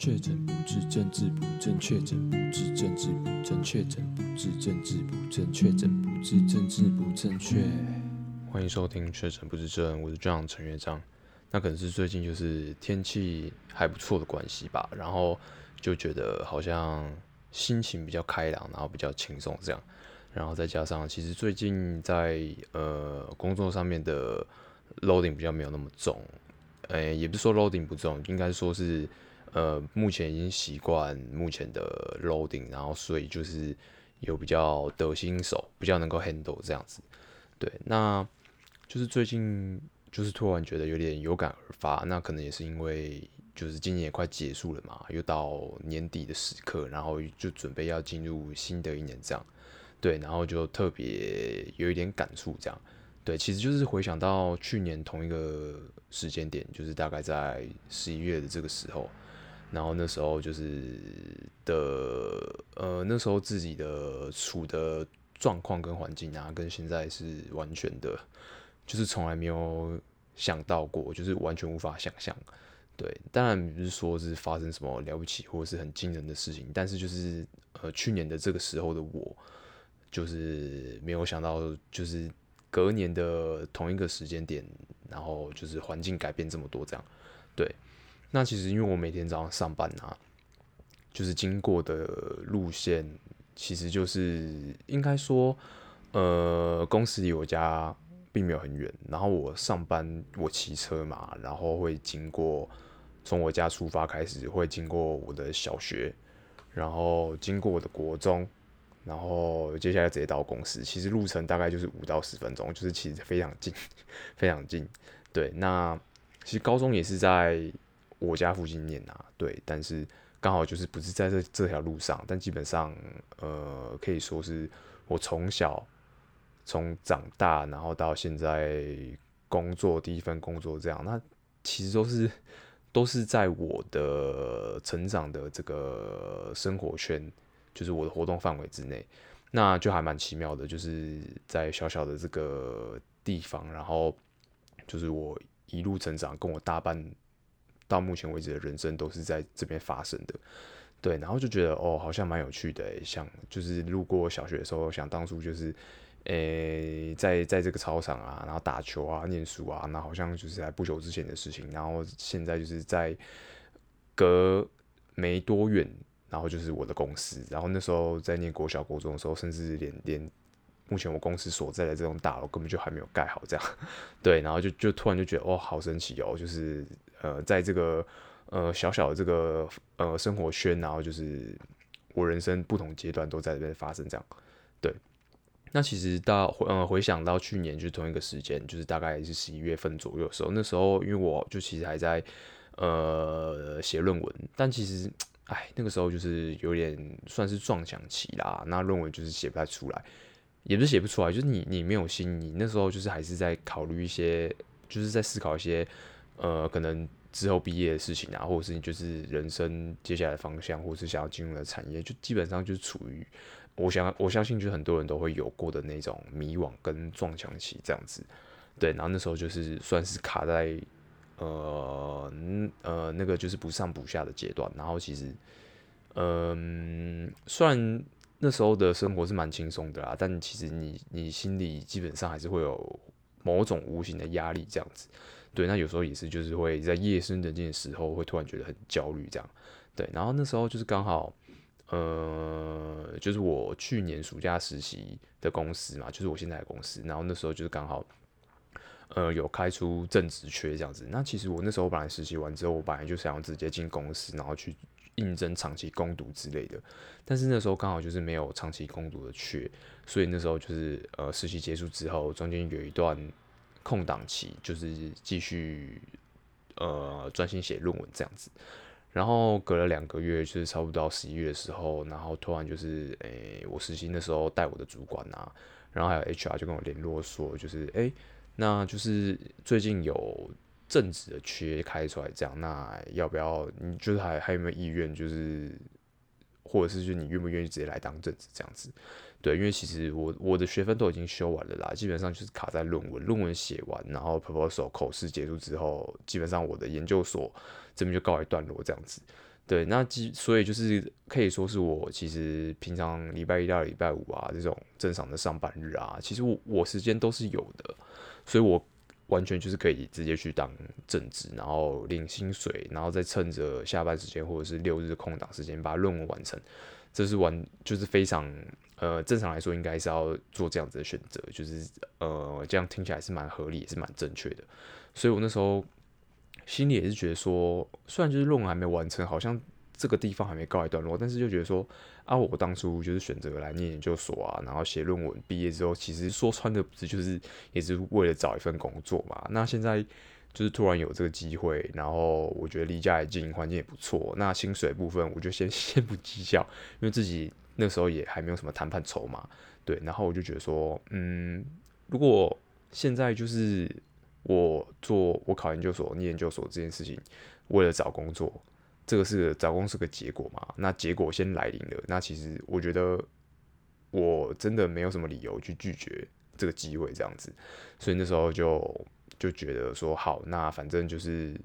确诊不治，政治不正确；确诊不治，政治不正确；确诊不治，政治不正确；确诊不治，政治不正确。欢迎收听《确诊不治症》，我是 John 陈乐章。那可能是最近就是天气还不错的关系吧，然后就觉得好像心情比较开朗，然后比较轻松这样。然后再加上，其实最近在呃工作上面的 loading 比较没有那么重，诶，也不是说 loading 不重，应该说是。呃，目前已经习惯目前的 loading，然后所以就是有比较得心手，比较能够 handle 这样子。对，那就是最近就是突然觉得有点有感而发，那可能也是因为就是今年也快结束了嘛，又到年底的时刻，然后就准备要进入新的一年这样。对，然后就特别有一点感触这样。对，其实就是回想到去年同一个时间点，就是大概在十一月的这个时候。然后那时候就是的，呃，那时候自己的处的状况跟环境啊，跟现在是完全的，就是从来没有想到过，就是完全无法想象。对，当然不是说是发生什么了不起或者是很惊人的事情，但是就是呃，去年的这个时候的我，就是没有想到，就是隔年的同一个时间点，然后就是环境改变这么多，这样，对。那其实因为我每天早上上班啊，就是经过的路线，其实就是应该说，呃，公司离我家并没有很远。然后我上班我骑车嘛，然后会经过从我家出发开始，会经过我的小学，然后经过我的国中，然后接下来直接到公司。其实路程大概就是五到十分钟，就是其实非常近，非常近。对，那其实高中也是在。我家附近念啊，对，但是刚好就是不是在这这条路上，但基本上，呃，可以说是我从小从长大，然后到现在工作第一份工作这样，那其实都是都是在我的成长的这个生活圈，就是我的活动范围之内，那就还蛮奇妙的，就是在小小的这个地方，然后就是我一路成长，跟我大半。到目前为止的人生都是在这边发生的，对，然后就觉得哦，好像蛮有趣的，像就是路过小学的时候，想当初就是，诶、在在这个操场啊，然后打球啊，念书啊，那好像就是在不久之前的事情，然后现在就是在隔没多远，然后就是我的公司，然后那时候在念国小、国中的时候，甚至连连目前我公司所在的这栋大楼根本就还没有盖好，这样，对，然后就就突然就觉得哦，好神奇哦，就是。呃，在这个呃小小的这个呃生活圈，然后就是我人生不同阶段都在这边发生这样，对。那其实到呃回想到去年就是同一个时间，就是大概是十一月份左右的时候，那时候因为我就其实还在呃写论文，但其实哎那个时候就是有点算是撞墙期啦，那论文就是写不太出来，也不是写不出来，就是你你没有心，你那时候就是还是在考虑一些，就是在思考一些。呃，可能之后毕业的事情啊，或者是你就是人生接下来的方向，或者是想要进入的产业，就基本上就是处于，我想我相信就是很多人都会有过的那种迷惘跟撞墙期这样子，对，然后那时候就是算是卡在呃呃那个就是不上不下的阶段，然后其实嗯、呃，虽然那时候的生活是蛮轻松的啦，但其实你你心里基本上还是会有某种无形的压力这样子。对，那有时候也是，就是会在夜深人静的时候，会突然觉得很焦虑，这样。对，然后那时候就是刚好，呃，就是我去年暑假实习的公司嘛，就是我现在的公司。然后那时候就是刚好，呃，有开出正职缺这样子。那其实我那时候本来实习完之后，我本来就想要直接进公司，然后去应征长期攻读之类的。但是那时候刚好就是没有长期攻读的缺，所以那时候就是呃，实习结束之后，中间有一段。空档期就是继续呃专心写论文这样子，然后隔了两个月，就是差不多到十一月的时候，然后突然就是诶、我实习的时候带我的主管啊，然后还有 HR 就跟我联络说，就是诶、那就是最近有正职的缺开出来，这样，那要不要你就是还还有没有意愿，就是或者是就你愿不愿意直接来当正职这样子？对，因为其实我我的学分都已经修完了啦，基本上就是卡在论文，论文写完，然后 proposal 口试结束之后，基本上我的研究所这边就告一段落这样子。对，那即所以就是可以说是我其实平常礼拜一到礼拜五啊这种正常的上班日啊，其实我我时间都是有的，所以我完全就是可以直接去当正职，然后领薪水，然后再趁着下班时间或者是六日空档时间把论文完成，这是完就是非常呃正常来说应该是要做这样子的选择，就是呃这样听起来是蛮合理也是蛮正确的，所以我那时候。心里也是觉得说，虽然就是论文还没完成，好像这个地方还没告一段落，但是就觉得说，啊，我当初就是选择来念研究所啊，然后写论文，毕业之后，其实说穿的不是就是也是为了找一份工作嘛。那现在就是突然有这个机会，然后我觉得离家也近，环境也不错。那薪水部分，我就先 先不计较，因为自己那时候也还没有什么谈判筹码，对。然后我就觉得说，嗯，如果现在就是。我做我考研究所、念研究所这件事情，为了找工作，这个是找工是个结果嘛？那结果先来临了，那其实我觉得我真的没有什么理由去拒绝这个机会，这样子。所以那时候就就觉得说，好，那反正就是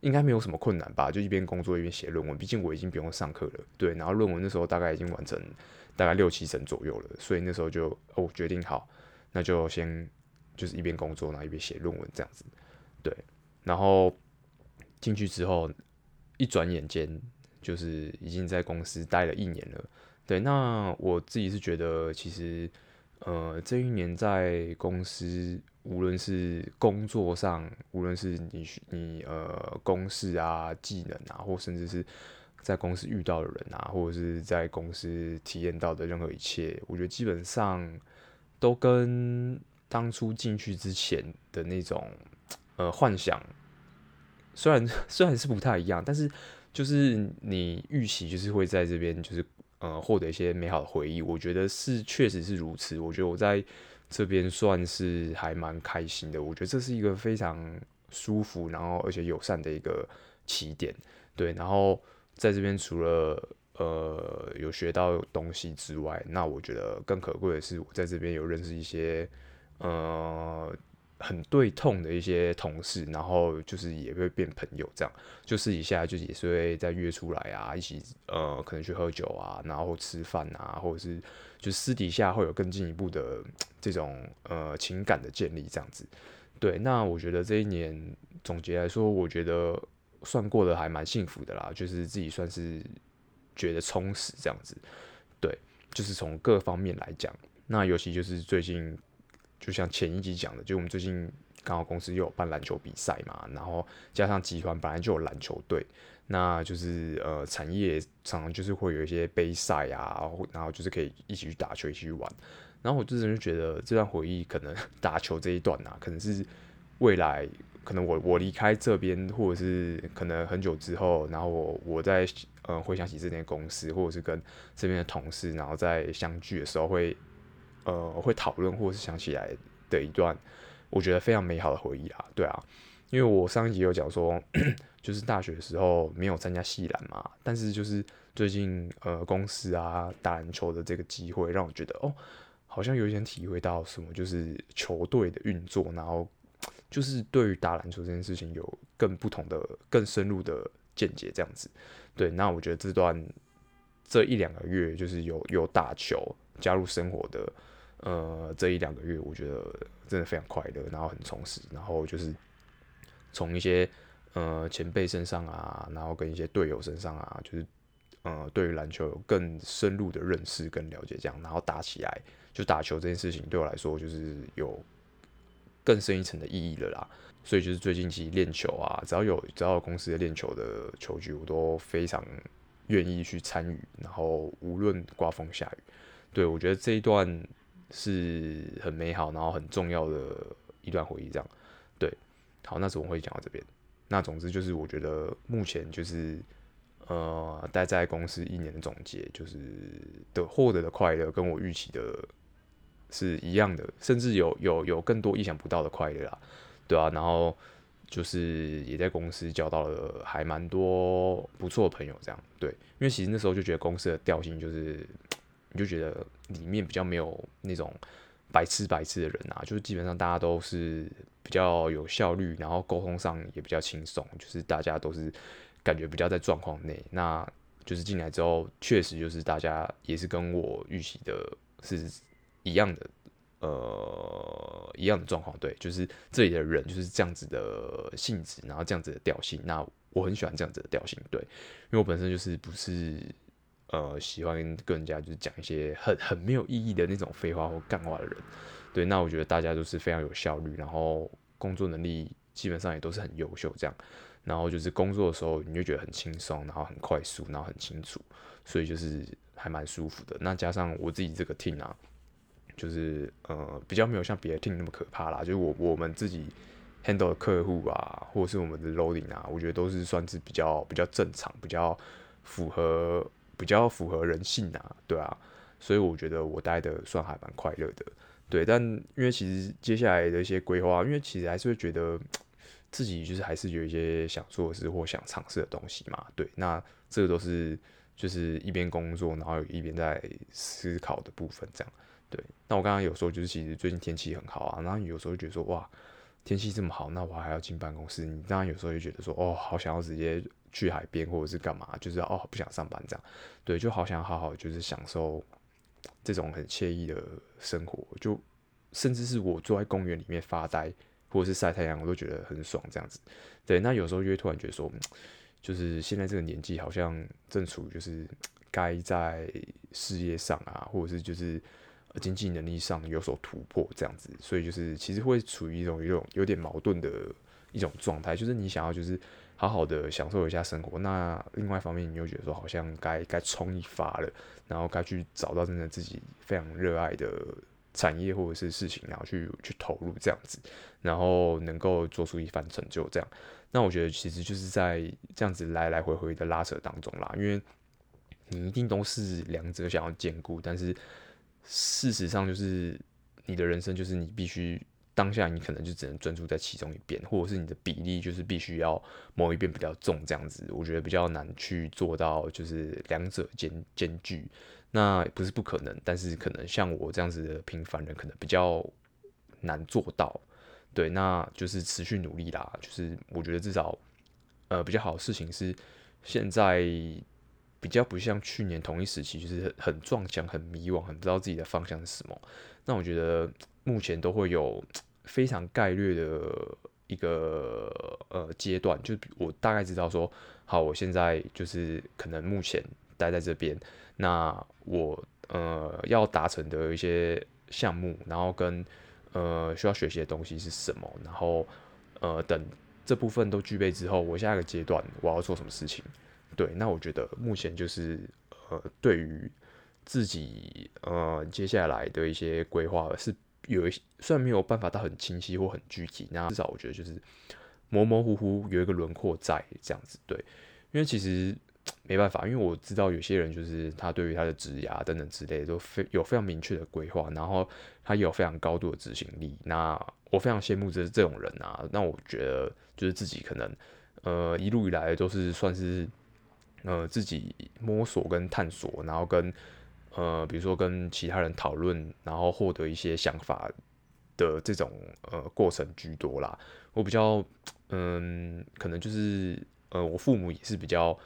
应该没有什么困难吧？就一边工作一边写论文，毕竟我已经不用上课了，对。然后论文那时候大概已经完成大概六七成左右了，所以那时候就哦决定好，那就先。就是一边工作，然后一边写论文这样子，对。然后进去之后，一转眼间就是已经在公司待了一年了。对，那我自己是觉得，其实呃，这一年在公司，无论是工作上，无论是你你呃公事啊、技能啊，或甚至是在公司遇到的人啊，或者是在公司体验到的任何一切，我觉得基本上都跟。当初进去之前的那种呃幻想，虽然 虽然是不太一样，但是就是你预期就是会在这边就是呃获得一些美好的回忆，我觉得是确实是如此。我觉得我在这边算是还蛮开心的，我觉得这是一个非常舒服，然后而且友善的一个起点。对，然后在这边除了呃有学到东西之外，那我觉得更可贵的是我在这边有认识一些。呃，很对痛的一些同事，然后就是也会变朋友，这样就私底下就也是会再约出来啊，一起呃可能去喝酒啊，然后吃饭啊，或者是就私底下会有更进一步的这种呃情感的建立，这样子。对，那我觉得这一年总结来说，我觉得算过得还蛮幸福的啦，就是自己算是觉得充实这样子。对，就是从各方面来讲，那尤其就是最近。就像前一集讲的，就我们最近刚好公司又有办篮球比赛嘛，然后加上集团本来就有篮球队，那就是呃产业常常就是会有一些杯赛啊，然后就是可以一起去打球，一起去玩。然后我自己就觉得这段回忆，可能 打球这一段啊，可能是未来可能我我离开这边，或者是可能很久之后，然后我我在呃回想起这间公司，或者是跟这边的同事，然后在相聚的时候会。呃，会讨论或是想起来的一段，我觉得非常美好的回忆啊，对啊，因为我上一集有讲说，就是大学的时候没有参加系篮嘛，但是就是最近呃公司啊打篮球的这个机会，让我觉得哦，好像有一点体会到什么，就是球队的运作，然后就是对于打篮球这件事情有更不同的、更深入的见解，这样子。对，那我觉得这段这一两个月就是有有打球加入生活的。呃，这一两个月我觉得真的非常快乐，然后很充实，然后就是从一些呃前辈身上啊，然后跟一些队友身上啊，就是呃对于篮球有更深入的认识跟了解，这样，然后打起来就打球这件事情对我来说就是有更深一层的意义了啦。所以就是最近其实练球啊，只要有只要有公司的练球的球局，我都非常愿意去参与，然后无论刮风下雨，对，我觉得这一段。是很美好，然后很重要的一段回忆，这样，对，好，那怎么会讲到这边？那总之就是，我觉得目前就是，呃，待在公司一年的总结，就是的获得的快乐，跟我预期的是一样的，甚至有有有更多意想不到的快乐啦，对啊，然后就是也在公司交到了还蛮多不错的朋友，这样，对，因为其实那时候就觉得公司的调性就是。你就觉得里面比较没有那种白痴白痴的人啊，就是基本上大家都是比较有效率，然后沟通上也比较轻松，就是大家都是感觉比较在状况内。那就是进来之后，确实就是大家也是跟我预期的是一样的，呃，一样的状况。对，就是这里的人就是这样子的性质，然后这样子的调性。那我很喜欢这样子的调性，对，因为我本身就是不是呃喜欢跟人家就是讲一些很很没有意义的那种废话或干话的人。对，那我觉得大家都是非常有效率，然后工作能力基本上也都是很优秀，这样。然后就是工作的时候，你就觉得很轻松，然后很快速，然后很清楚，所以就是还蛮舒服的。那加上我自己这个 team 啊，就是呃比较没有像别的 team 那么可怕啦。就是我我们自己 handle 的客户啊，或者是我们的 loading 啊，我觉得都是算是比较比较正常，比较符合比较符合人性啊，对啊。所以我觉得我待的算还蛮快乐的。对，但因为其实接下来的一些规划，因为其实还是会觉得自己就是还是有一些想做的事或想尝试的东西嘛。对，那这个都是就是一边工作，然后一边在思考的部分，这样。对，那我刚刚有时候就是其实最近天气很好啊，然后有时候觉得说哇，天气这么好，那我还要进办公室。你当然有时候就觉得说哦，好想要直接去海边或者是干嘛，就是哦不想上班这样。对，就好想好好就是享受。这种很惬意的生活，就甚至是我坐在公园里面发呆，或者是晒太阳，我都觉得很爽。这样子，对。那有时候就会突然觉得说，就是现在这个年纪，好像正处于就是 该在事业上啊，或者是就是经济能力上有所突破这样子，所以就是其实会处于一种一种有点矛盾的一种状态，就是你想要就是。好好的享受一下生活，那另外一方面，你又觉得说好像该该冲一发了，然后该去找到真的自己非常热爱的产业或者是事情，然后去去投入这样子，然后能够做出一番成就这样。那我觉得其实就是在这样子来来回回的拉扯当中啦，因为你一定都是两者想要兼顾，但是事实上就是你的人生就是你必须。当下你可能就只能专注在其中一边，或者是你的比例就是必须要某一边比较重，这样子，我觉得比较难去做到，就是两者兼兼具。那不是不可能，但是可能像我这样子的平凡人，可能比较难做到。对，那就是持续努力啦。就是我觉得至少，呃，比较好的事情是，现在比较不像去年同一时期，就是很撞墙、很迷惘、很不知道自己的方向是什么。那我觉得。目前都会有非常概略的一个呃阶段，就我大概知道说，好，我现在就是可能目前待在这边，那我呃要达成的一些项目，然后跟呃需要学习的东西是什么，然后呃等这部分都具备之后，我下一个阶段我要做什么事情？对，那我觉得目前就是呃对于自己呃接下来的一些规划是。有一些虽然没有办法到很清晰或很具体，那至少我觉得就是模模糊糊有一个轮廓在这样子，对，因为其实没办法，因为我知道有些人就是他对于他的职涯等等之类都非有非常明确的规划，然后他有非常高度的执行力，那我非常羡慕这这种人啊，那我觉得就是自己可能呃一路以来都是算是呃自己摸索跟探索，然后跟。呃，比如说跟其他人讨论，然后获得一些想法的这种呃过程居多啦。我比较嗯，可能就是呃，我父母也是比较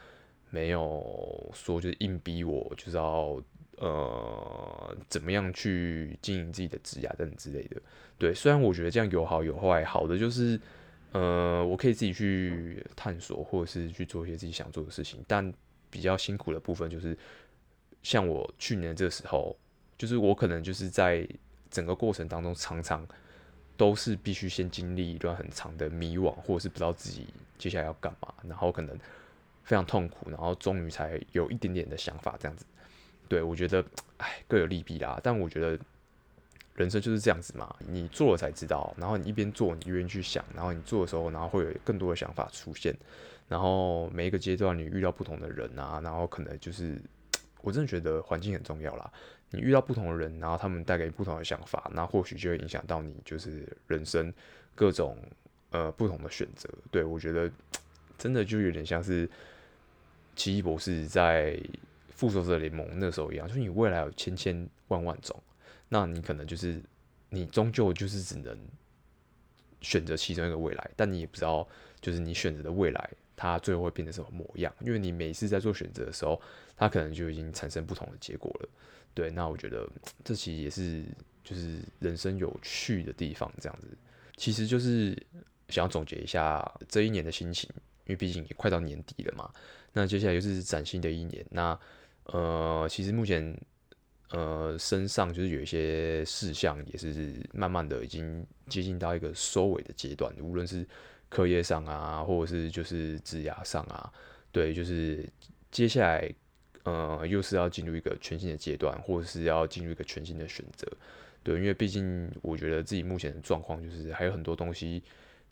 没有说就是硬逼我，就是要呃怎么样去经营自己的职业等等之类的。对，虽然我觉得这样有好有坏，好的就是呃，我可以自己去探索，或者是去做一些自己想做的事情，但比较辛苦的部分就是。像我去年这时候，就是我可能就是在整个过程当中，常常都是必须先经历一段很长的迷惘，或者是不知道自己接下来要干嘛，然后可能非常痛苦，然后终于才有一点点的想法这样子。对，我觉得，哎，各有利弊啦。但我觉得人生就是这样子嘛，你做了才知道。然后你一边做，你一边去想，然后你做的时候，然后会有更多的想法出现。然后每一个阶段，你遇到不同的人啊，然后可能就是。我真的觉得环境很重要啦。你遇到不同的人，然后他们带给不同的想法，那或许就会影响到你，就是人生各种呃不同的选择。对，我觉得真的就有点像是奇异博士在复仇者联盟那时候一样，就是你未来有千千万万种，那你可能就是你终究就是只能选择其中一个未来，但你也不知道，就是你选择的未来它最后会变成什么模样，因为你每次在做选择的时候，它可能就已经产生不同的结果了。对，那我觉得这其实也是就是人生有趣的地方，这样子，其实就是想要总结一下这一年的心情，因为毕竟也快到年底了嘛。那接下来又是崭新的一年，那呃，其实目前呃身上就是有一些事项也是慢慢的已经接近到一个收尾的阶段，无论是课业上啊，或者是就是职涯上啊，对，就是接下来。呃，又是要进入一个全新的阶段，或者是要进入一个全新的选择，对，因为毕竟我觉得自己目前的状况就是还有很多东西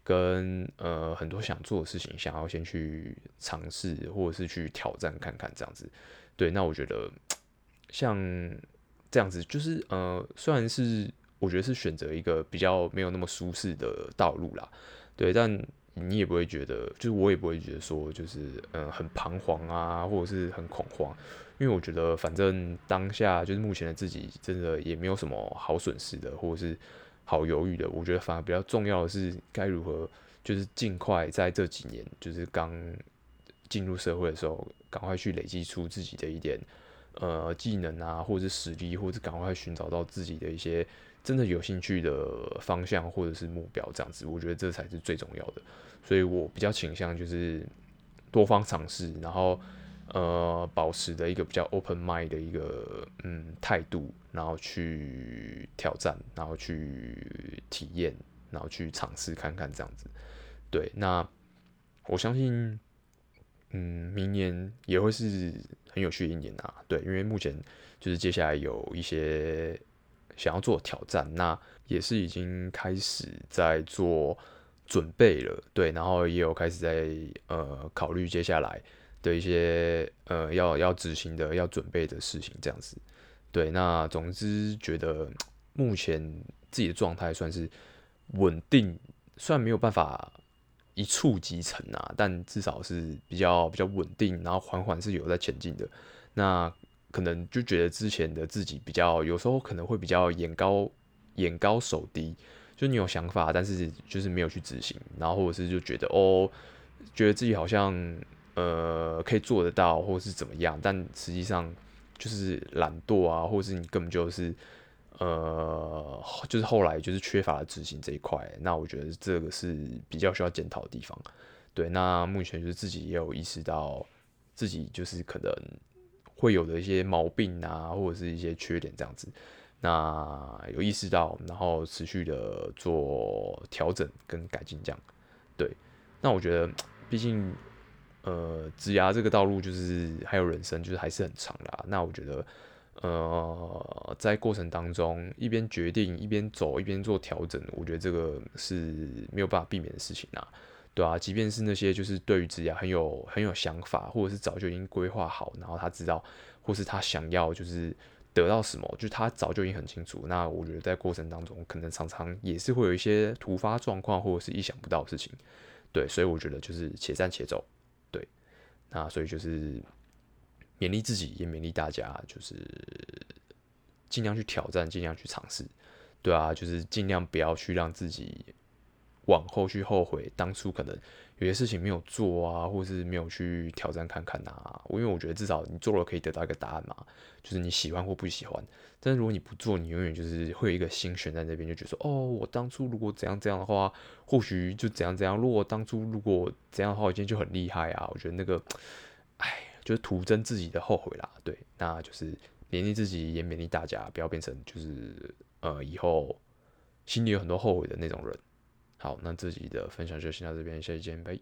跟呃很多想做的事情，想要先去尝试或者是去挑战看看这样子，对，那我觉得像这样子就是呃，虽然是我觉得是选择一个比较没有那么舒适的道路啦，对，但。你也不会觉得，就是我也不会觉得说，就是嗯很彷徨啊，或者是很恐慌，因为我觉得反正当下就是目前的自己，真的也没有什么好损失的，或者是好犹豫的。我觉得反而比较重要的是该如何，就是尽快在这几年，就是刚进入社会的时候，赶快去累积出自己的一点呃技能啊，或者是实力，或者赶快寻找到自己的一些。真的有兴趣的方向或者是目标，这样子，我觉得这才是最重要的。所以我比较倾向就是多方尝试，然后呃，保持的一个比较 open mind 的一个嗯态度，然后去挑战，然后去体验，然后去尝试看看这样子。对，那我相信，嗯，明年也会是很有趣的一年啊。对，因为目前就是接下来有一些。想要做挑战，那也是已经开始在做准备了，对，然后也有开始在呃考虑接下来的一些呃要要执行的要准备的事情，这样子，对，那总之觉得目前自己的状态算是稳定，虽然没有办法一触即成啊，但至少是比较比较稳定，然后缓缓是有在前进的，那。可能就觉得之前的自己比较，有时候可能会比较眼高眼高手低，就你有想法，但是就是没有去执行，然后或者是就觉得哦，觉得自己好像呃可以做得到，或者是怎么样，但实际上就是懒惰啊，或者是你根本就是呃就是后来就是缺乏执行这一块，那我觉得这个是比较需要检讨的地方。对，那目前就是自己也有意识到自己就是可能。会有的一些毛病啊，或者是一些缺点这样子，那有意识到，然后持续的做调整跟改进这样。对，那我觉得，毕竟，呃，职涯这个道路就是还有人生，就是还是很长的。那我觉得，呃，在过程当中一边决定一边走一边做调整，我觉得这个是没有办法避免的事情啊。对啊，即便是那些就是对于职业很有很有想法，或者是早就已经规划好，然后他知道，或是他想要就是得到什么，就他早就已经很清楚。那我觉得在过程当中，可能常常也是会有一些突发状况，或者是意想不到的事情。对，所以我觉得就是且战且走。对，那所以就是勉励自己，也勉励大家，就是尽量去挑战，尽量去尝试。对啊，就是尽量不要去让自己。往后去后悔当初可能有些事情没有做啊，或是没有去挑战看看啊。我因为我觉得至少你做了可以得到一个答案嘛，就是你喜欢或不喜欢。但是如果你不做，你永远就是会有一个心悬在那边，就觉得说哦，我当初如果怎样怎样的话，或许就怎样怎样。如果当初如果怎样的话，我今天就很厉害啊。我觉得那个，哎，就是徒增自己的后悔啦。对，那就是勉励自己，也勉励大家，不要变成就是呃以后心里有很多后悔的那种人。好，那自己的分享就先到这边，下期见，拜。